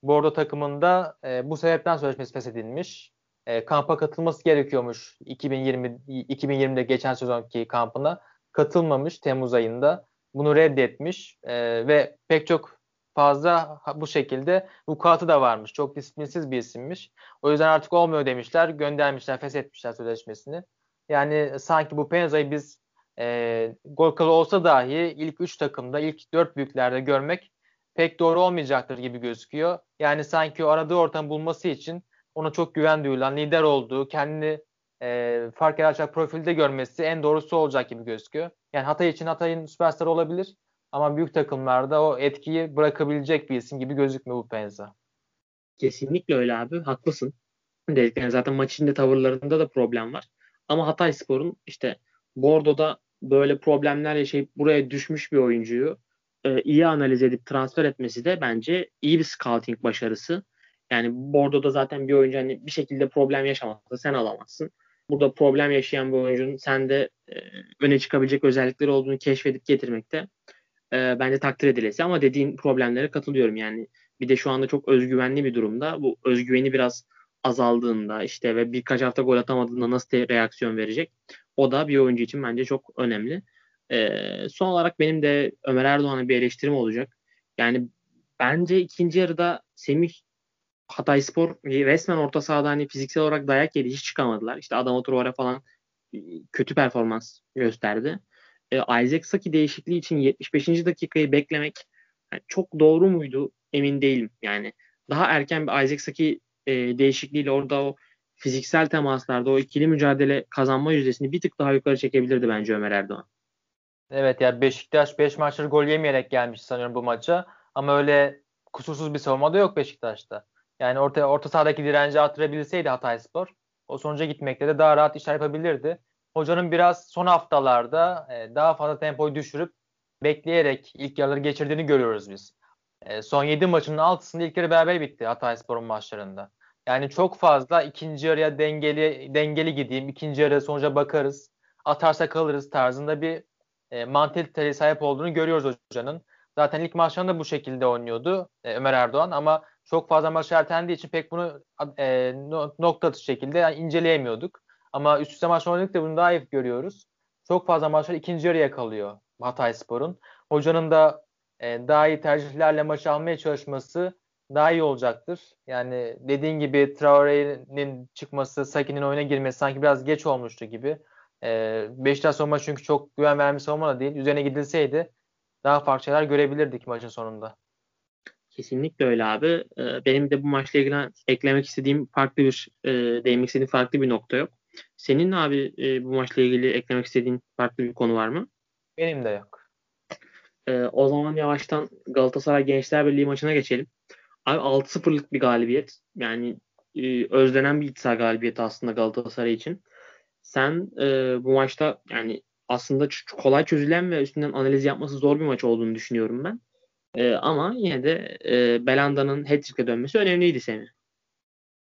Bordo takımında e, bu sebepten sözleşmesi feshedilmiş. E, kampa katılması gerekiyormuş 2020 2020'de geçen sezonki kampına. Katılmamış Temmuz ayında. Bunu reddetmiş e, ve pek çok fazla bu şekilde vukuatı da varmış. Çok disiplinsiz bir isimmiş. O yüzden artık olmuyor demişler. Göndermişler, feshetmişler sözleşmesini. Yani sanki bu Penza'yı biz e, gol kalı olsa dahi ilk 3 takımda, ilk 4 büyüklerde görmek pek doğru olmayacaktır gibi gözüküyor. Yani sanki o aradığı ortam bulması için ona çok güven duyulan, lider olduğu, kendini e, fark yaratacak profilde görmesi en doğrusu olacak gibi gözüküyor. Yani Hatay için Hatay'ın süperstarı olabilir ama büyük takımlarda o etkiyi bırakabilecek bir isim gibi gözükmüyor bu Penza. Kesinlikle öyle abi. Haklısın. Dediklerine zaten maç içinde tavırlarında da problem var. Ama Hatay Spor'un işte Bordo'da böyle problemler yaşayıp buraya düşmüş bir oyuncuyu e, iyi analiz edip transfer etmesi de bence iyi bir scouting başarısı. Yani Bordo'da zaten bir oyuncu hani bir şekilde problem yaşamazsa sen alamazsın. Burada problem yaşayan bir oyuncunun sende e, öne çıkabilecek özellikleri olduğunu keşfedip getirmekte e, bence takdir edilesi. Ama dediğin problemlere katılıyorum yani. Bir de şu anda çok özgüvenli bir durumda. Bu özgüveni biraz azaldığında işte ve birkaç hafta gol atamadığında nasıl reaksiyon verecek? O da bir oyuncu için bence çok önemli. Ee, son olarak benim de Ömer Erdoğan'a bir eleştirim olacak. Yani bence ikinci yarıda Semih Hatay Spor resmen orta sahada hani fiziksel olarak dayak yedi. Hiç çıkamadılar. İşte Adama Traore falan e, kötü performans gösterdi. Ee, Isaac Saki değişikliği için 75. dakikayı beklemek yani çok doğru muydu emin değilim. Yani daha erken bir Isaac Saki e, değişikliğiyle orada o fiziksel temaslarda o ikili mücadele kazanma yüzdesini bir tık daha yukarı çekebilirdi bence Ömer Erdoğan. Evet ya Beşiktaş 5 maçları gol yemeyerek gelmiş sanıyorum bu maça. Ama öyle kusursuz bir savunma da yok Beşiktaş'ta. Yani orta, orta sahadaki direnci arttırabilseydi Hatayspor o sonuca gitmekte de daha rahat işler yapabilirdi. Hocanın biraz son haftalarda e, daha fazla tempoyu düşürüp bekleyerek ilk yarıları geçirdiğini görüyoruz biz. E, son 7 maçının 6'sında ilk yarı beraber bitti Hatayspor'un maçlarında. Yani çok fazla ikinci yarıya dengeli dengeli gideyim, ikinci yarı sonuca bakarız, atarsa kalırız tarzında bir e, mantaliteye sahip olduğunu görüyoruz hocanın. Zaten ilk maçlarında bu şekilde oynuyordu e, Ömer Erdoğan ama çok fazla maç ertelendiği için pek bunu e, nokta şekilde yani inceleyemiyorduk. Ama üst üste maç oynadık da bunu daha iyi görüyoruz. Çok fazla maçlar ikinci yarıya kalıyor Hatay Spor'un. Hocanın da e, daha iyi tercihlerle maçı almaya çalışması daha iyi olacaktır. Yani dediğin gibi Traore'nin çıkması, Saki'nin oyuna girmesi sanki biraz geç olmuştu gibi. E, Beşiktaş savunma çünkü çok güven vermiş savunma da değil. Üzerine gidilseydi daha farklı şeyler görebilirdik maçın sonunda. Kesinlikle öyle abi. Ee, benim de bu maçla ilgili eklemek istediğim farklı bir, e, değinmek istediğim farklı bir nokta yok. Senin abi e, bu maçla ilgili eklemek istediğin farklı bir konu var mı? Benim de yok. Ee, o zaman yavaştan Galatasaray Gençler Birliği maçına geçelim. Abi 6-0'lık bir galibiyet. Yani e, özlenen bir itisal galibiyeti aslında Galatasaray için. Sen e, bu maçta yani aslında kolay çözülen ve üstünden analiz yapması zor bir maç olduğunu düşünüyorum ben. E, ama yine de e, Belanda'nın hat-trick'e dönmesi önemliydi Semih.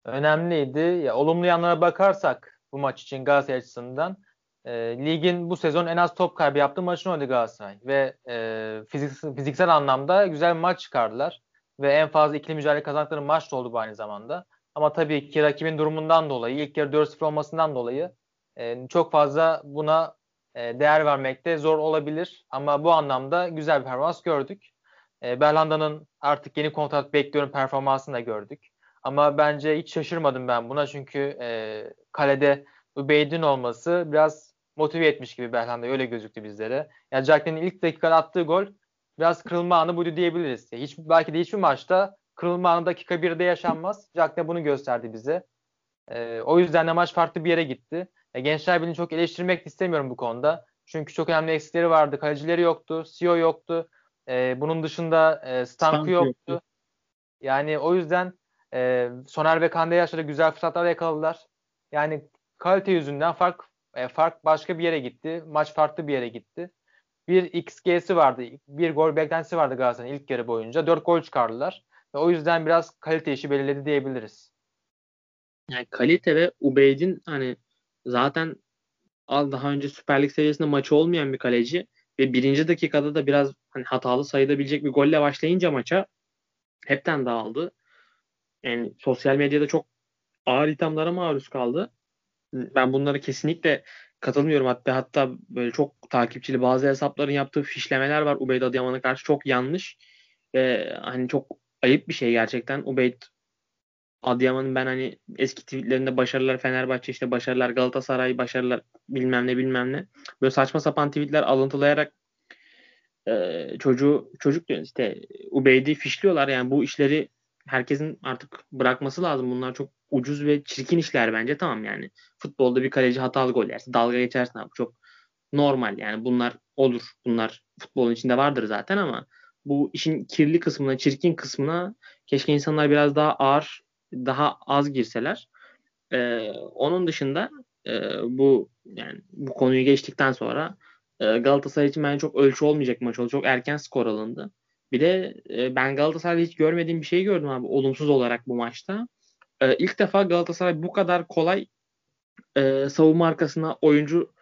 Önemliydi. Ya, olumlu yanlara bakarsak bu maç için Galatasaray açısından e, ligin bu sezon en az top kaybı yaptığı maçını oynadı Galatasaray ve e, fizik, fiziksel anlamda güzel bir maç çıkardılar ve en fazla ikili mücadele kazandıkları maç da oldu bu aynı zamanda. Ama tabii ki rakibin durumundan dolayı, ilk yarı 4-0 olmasından dolayı e, çok fazla buna e, değer vermekte zor olabilir. Ama bu anlamda güzel bir performans gördük. E, Berlanda'nın artık yeni kontrat bekliyorum performansını da gördük. Ama bence hiç şaşırmadım ben buna çünkü e, kalede Übeydin olması biraz motive etmiş gibi Berlanda öyle gözüktü bizlere. Yani Jack'in ilk dakikada attığı gol biraz kırılma anı buydu diyebiliriz. Hiç, belki de hiçbir maçta kırılma anı dakika 1'de yaşanmaz. Jack de bunu gösterdi bize. E, o yüzden de maç farklı bir yere gitti. E, Gençler Birliği'ni çok eleştirmek istemiyorum bu konuda. Çünkü çok önemli eksikleri vardı. Kalecileri yoktu, CEO yoktu. E, bunun dışında e, Stankı yoktu. yoktu. Yani o yüzden e, Soner ve Kande Yaşar'da güzel fırsatlar yakaladılar. Yani kalite yüzünden fark e, fark başka bir yere gitti. Maç farklı bir yere gitti. Bir XG'si vardı. Bir gol beklentisi vardı Galatasaray'ın ilk yarı boyunca. Dört gol çıkardılar. Ve o yüzden biraz kalite işi belirledi diyebiliriz. Yani kalite ve Ubeyd'in hani zaten daha önce Süper Lig seviyesinde maçı olmayan bir kaleci ve birinci dakikada da biraz hani hatalı sayılabilecek bir golle başlayınca maça hepten dağıldı. Yani sosyal medyada çok ağır ithamlara maruz kaldı. Ben bunları kesinlikle katılmıyorum. Hatta hatta böyle çok takipçili bazı hesapların yaptığı fişlemeler var Ubeyd Adıyaman'a karşı çok yanlış. Ve hani çok ayıp bir şey gerçekten. Ubeyd Adıyaman'ın ben hani eski tweetlerinde başarılar Fenerbahçe işte başarılar Galatasaray başarılar bilmem ne bilmem ne. Böyle saçma sapan tweetler alıntılayarak e, çocuğu çocuk diyor işte Ubeyd'i fişliyorlar yani bu işleri herkesin artık bırakması lazım. Bunlar çok ucuz ve çirkin işler bence. Tamam yani futbolda bir kaleci hatalı gol yersin. Dalga geçersin abi. Çok normal yani bunlar olur. Bunlar futbolun içinde vardır zaten ama bu işin kirli kısmına, çirkin kısmına keşke insanlar biraz daha ağır, daha az girseler. Ee, onun dışında e, bu yani bu konuyu geçtikten sonra e, Galatasaray için bence çok ölçü olmayacak maç oldu. Çok erken skor alındı. Bir de e, ben Galatasaray'da hiç görmediğim bir şey gördüm abi olumsuz olarak bu maçta. E, ilk defa Galatasaray bu kadar kolay e, savunma arkasına oyuncu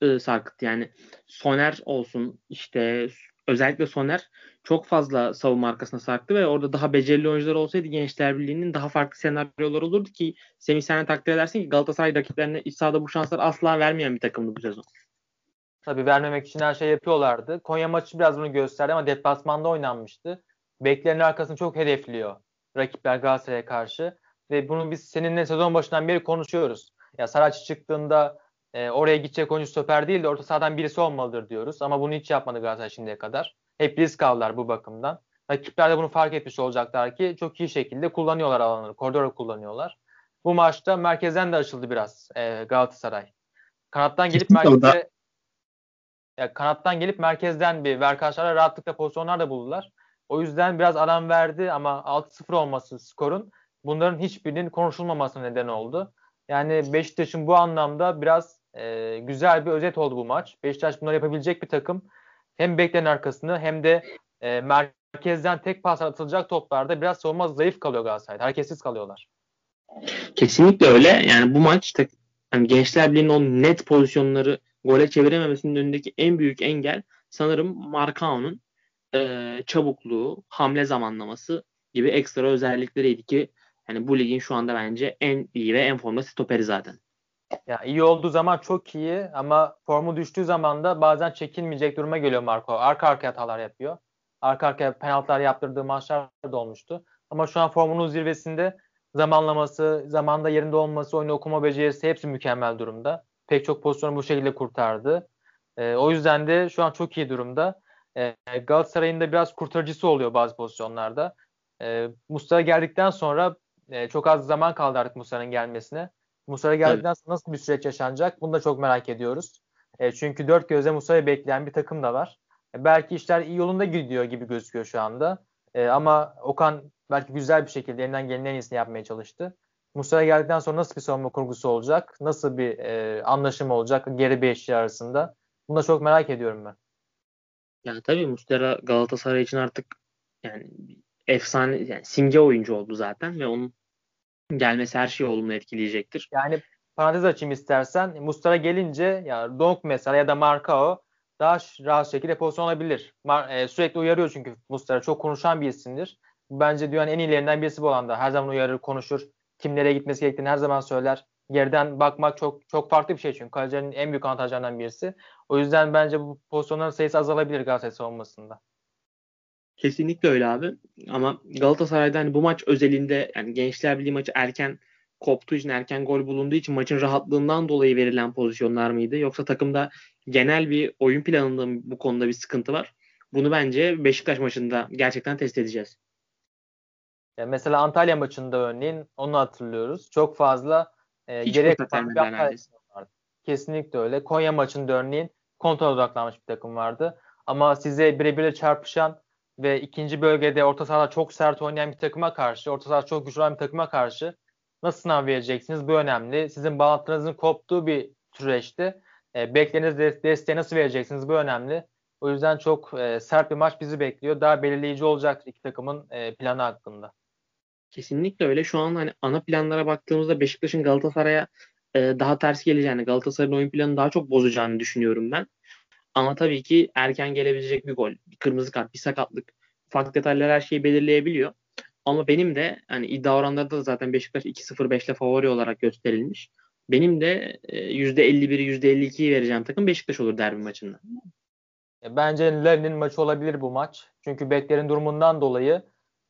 e, sarkıttı. Yani Soner olsun işte özellikle Soner çok fazla savunma arkasına sarktı ve orada daha becerili oyuncular olsaydı Gençler Birliği'nin daha farklı senaryolar olurdu ki Semih sen takdir edersin ki Galatasaray rakiplerine iç sahada bu şanslar asla vermeyen bir takımdı bu sezon. Tabii vermemek için her şey yapıyorlardı. Konya maçı biraz bunu gösterdi ama deplasmanda oynanmıştı. Beklerin arkasını çok hedefliyor rakipler Galatasaray'a karşı. Ve bunu biz seninle sezon başından beri konuşuyoruz. Ya Saraç çıktığında e, oraya gidecek oyuncu stoper değil de orta sahadan birisi olmalıdır diyoruz. Ama bunu hiç yapmadı Galatasaray şimdiye kadar. Hep risk aldılar bu bakımdan. Rakipler de bunu fark etmiş olacaklar ki çok iyi şekilde kullanıyorlar alanları. Koridoru kullanıyorlar. Bu maçta merkezden de açıldı biraz e, Galatasaray. Kanattan gelip merkeze ya kanattan gelip merkezden bir Verkaçlar'a rahatlıkla pozisyonlar da buldular. O yüzden biraz alan verdi ama 6-0 olması skorun bunların hiçbirinin konuşulmaması neden oldu. Yani Beşiktaş'ın bu anlamda biraz e, güzel bir özet oldu bu maç. Beşiktaş bunları yapabilecek bir takım. Hem bekleyen arkasını hem de e, merkezden tek pas atılacak toplarda biraz savunma zayıf kalıyor Galatasaray'da. Hareketsiz kalıyorlar. Kesinlikle öyle. Yani bu maç yani Gençler Birliği'nin o net pozisyonları gole çevirememesinin önündeki en büyük engel sanırım Marcao'nun e, çabukluğu, hamle zamanlaması gibi ekstra özellikleriydi ki yani bu ligin şu anda bence en iyi ve en formda stoperi zaten. Ya iyi olduğu zaman çok iyi ama formu düştüğü zaman da bazen çekilmeyecek duruma geliyor Marco. Arka arkaya hatalar yapıyor. Arka arkaya penaltılar yaptırdığı maçlar da olmuştu. Ama şu an formunun zirvesinde zamanlaması, zamanda yerinde olması, oyunu okuma becerisi hepsi mükemmel durumda. Pek çok pozisyonu bu şekilde kurtardı. E, o yüzden de şu an çok iyi durumda. E, Galatasaray'ın da biraz kurtarıcısı oluyor bazı pozisyonlarda. E, Muslera geldikten sonra e, çok az zaman kaldı artık Muslera'nın gelmesine. Muslera geldikten sonra nasıl bir süreç yaşanacak bunu da çok merak ediyoruz. E, çünkü dört gözle Muslera'yı bekleyen bir takım da var. E, belki işler iyi yolunda gidiyor gibi gözüküyor şu anda. E, ama Okan belki güzel bir şekilde elinden gelen en iyisini yapmaya çalıştı. Muslera geldikten sonra nasıl bir savunma kurgusu olacak? Nasıl bir e, anlaşım olacak geri beşli arasında? Bunu da çok merak ediyorum ben. Yani tabii Muslera Galatasaray için artık yani efsane yani simge oyuncu oldu zaten ve onun gelmesi her şeyi olumlu etkileyecektir. Yani parantez açayım istersen. Mustara gelince ya Donk mesela ya da Marcao daha rahat şekilde pozisyon alabilir. Mar, e, sürekli uyarıyor çünkü Mustara çok konuşan bir isimdir. Bence dünyanın en iyilerinden birisi bu alanda. Her zaman uyarır, konuşur. Kimlere gitmesi gerektiğini her zaman söyler. Geriden bakmak çok çok farklı bir şey çünkü kalecilerin en büyük avantajlarından birisi. O yüzden bence bu pozisyonların sayısı azalabilir Galatasaray savunmasında. Kesinlikle öyle abi. Ama Galatasaray'da hani bu maç özelinde yani Gençler Birliği maçı erken koptuğu için erken gol bulunduğu için maçın rahatlığından dolayı verilen pozisyonlar mıydı? Yoksa takımda genel bir oyun planında bu konuda bir sıkıntı var. Bunu bence Beşiktaş maçında gerçekten test edeceğiz. Ya mesela Antalya maçında örneğin onu hatırlıyoruz. Çok fazla e, geriye kapan bir vardı. Kesinlikle öyle. Konya maçında örneğin kontrol odaklanmış bir takım vardı. Ama size birebir çarpışan ve ikinci bölgede orta sahada çok sert oynayan bir takıma karşı, orta sahada çok güçlü olan bir takıma karşı nasıl sınav vereceksiniz? Bu önemli. Sizin bağlantınızın koptuğu bir süreçte e, beklediğiniz de, desteği nasıl vereceksiniz? Bu önemli. O yüzden çok e, sert bir maç bizi bekliyor. Daha belirleyici olacak iki takımın e, planı hakkında. Kesinlikle öyle. Şu an hani ana planlara baktığımızda Beşiktaş'ın Galatasaray'a e, daha ters geleceğini, Galatasaray'ın oyun planını daha çok bozacağını düşünüyorum ben. Ama tabii ki erken gelebilecek bir gol, bir kırmızı kart, bir sakatlık, ufak detaylar her şeyi belirleyebiliyor. Ama benim de hani iddia oranlarda da zaten Beşiktaş 2-0-5 ile favori olarak gösterilmiş. Benim de %51'i %52'yi vereceğim takım Beşiktaş olur derbi maçında. E, bence Larin'in maçı olabilir bu maç. Çünkü beklerin durumundan dolayı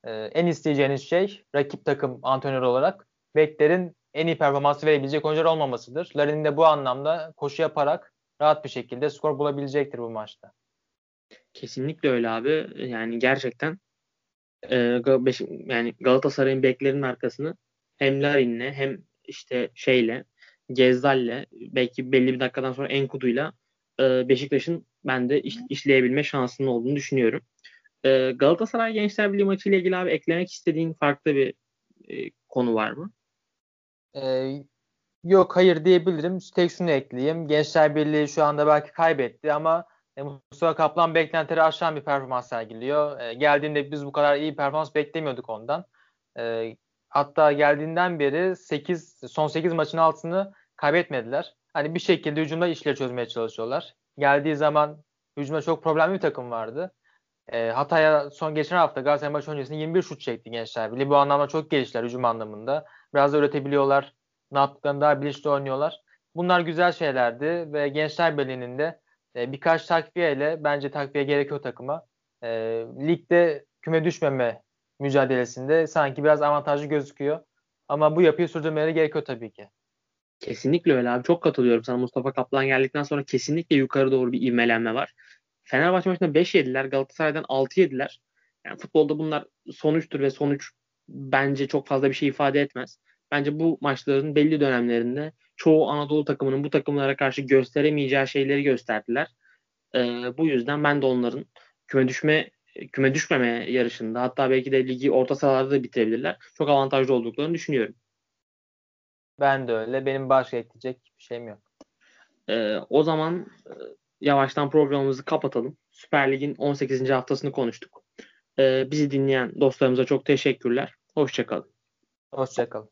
e, en isteyeceğiniz şey rakip takım antrenör olarak beklerin en iyi performansı verebilecek oyuncular olmamasıdır. Larin de bu anlamda koşu yaparak rahat bir şekilde skor bulabilecektir bu maçta. Kesinlikle öyle abi. Yani gerçekten e, yani Galatasaray'ın beklerinin arkasını hem Larin'le hem işte şeyle Gezdal'le belki belli bir dakikadan sonra Enkudu'yla e, Beşiktaş'ın ben de iş, işleyebilme şansının olduğunu düşünüyorum. E, Galatasaray Gençler Birliği maçı ile ilgili abi eklemek istediğin farklı bir e, konu var mı? E, yok hayır diyebilirim. Tek şunu ekleyeyim. Gençler Birliği şu anda belki kaybetti ama e, Mustafa Kaplan beklentileri aşan bir performans sergiliyor. E, geldiğinde biz bu kadar iyi performans beklemiyorduk ondan. E, hatta geldiğinden beri 8 son 8 maçın altını kaybetmediler. Hani bir şekilde hücumda işleri çözmeye çalışıyorlar. Geldiği zaman hücumda çok problemli bir takım vardı. E, Hatay'a son geçen hafta Galatasaray maçı öncesinde 21 şut çekti gençler birliği. Bu anlamda çok geliştiler hücum anlamında. Biraz da üretebiliyorlar. Ne yaptıklarını daha bilinçli oynuyorlar. Bunlar güzel şeylerdi ve Gençler Birliği'nin de e, birkaç takviyeyle bence takviye gerekiyor takıma. E, ligde küme düşmeme mücadelesinde sanki biraz avantajlı gözüküyor. Ama bu yapıyı sürdürmeleri gerekiyor tabii ki. Kesinlikle öyle abi. Çok katılıyorum sana. Mustafa Kaplan geldikten sonra kesinlikle yukarı doğru bir ivmelenme var. Fenerbahçe maçında 5 yediler. Galatasaray'dan 6 yediler. Yani futbolda bunlar sonuçtur ve sonuç bence çok fazla bir şey ifade etmez. Bence bu maçların belli dönemlerinde çoğu Anadolu takımının bu takımlara karşı gösteremeyeceği şeyleri gösterdiler. Ee, bu yüzden ben de onların küme düşme küme düşmeme yarışında hatta belki de ligi orta sıralarda da bitirebilirler. Çok avantajlı olduklarını düşünüyorum. Ben de öyle. Benim başka ekleyecek bir şeyim yok. Ee, o zaman e, yavaştan programımızı kapatalım. Süper Lig'in 18. haftasını konuştuk. Ee, bizi dinleyen dostlarımıza çok teşekkürler. Hoşçakalın. Hoşçakalın.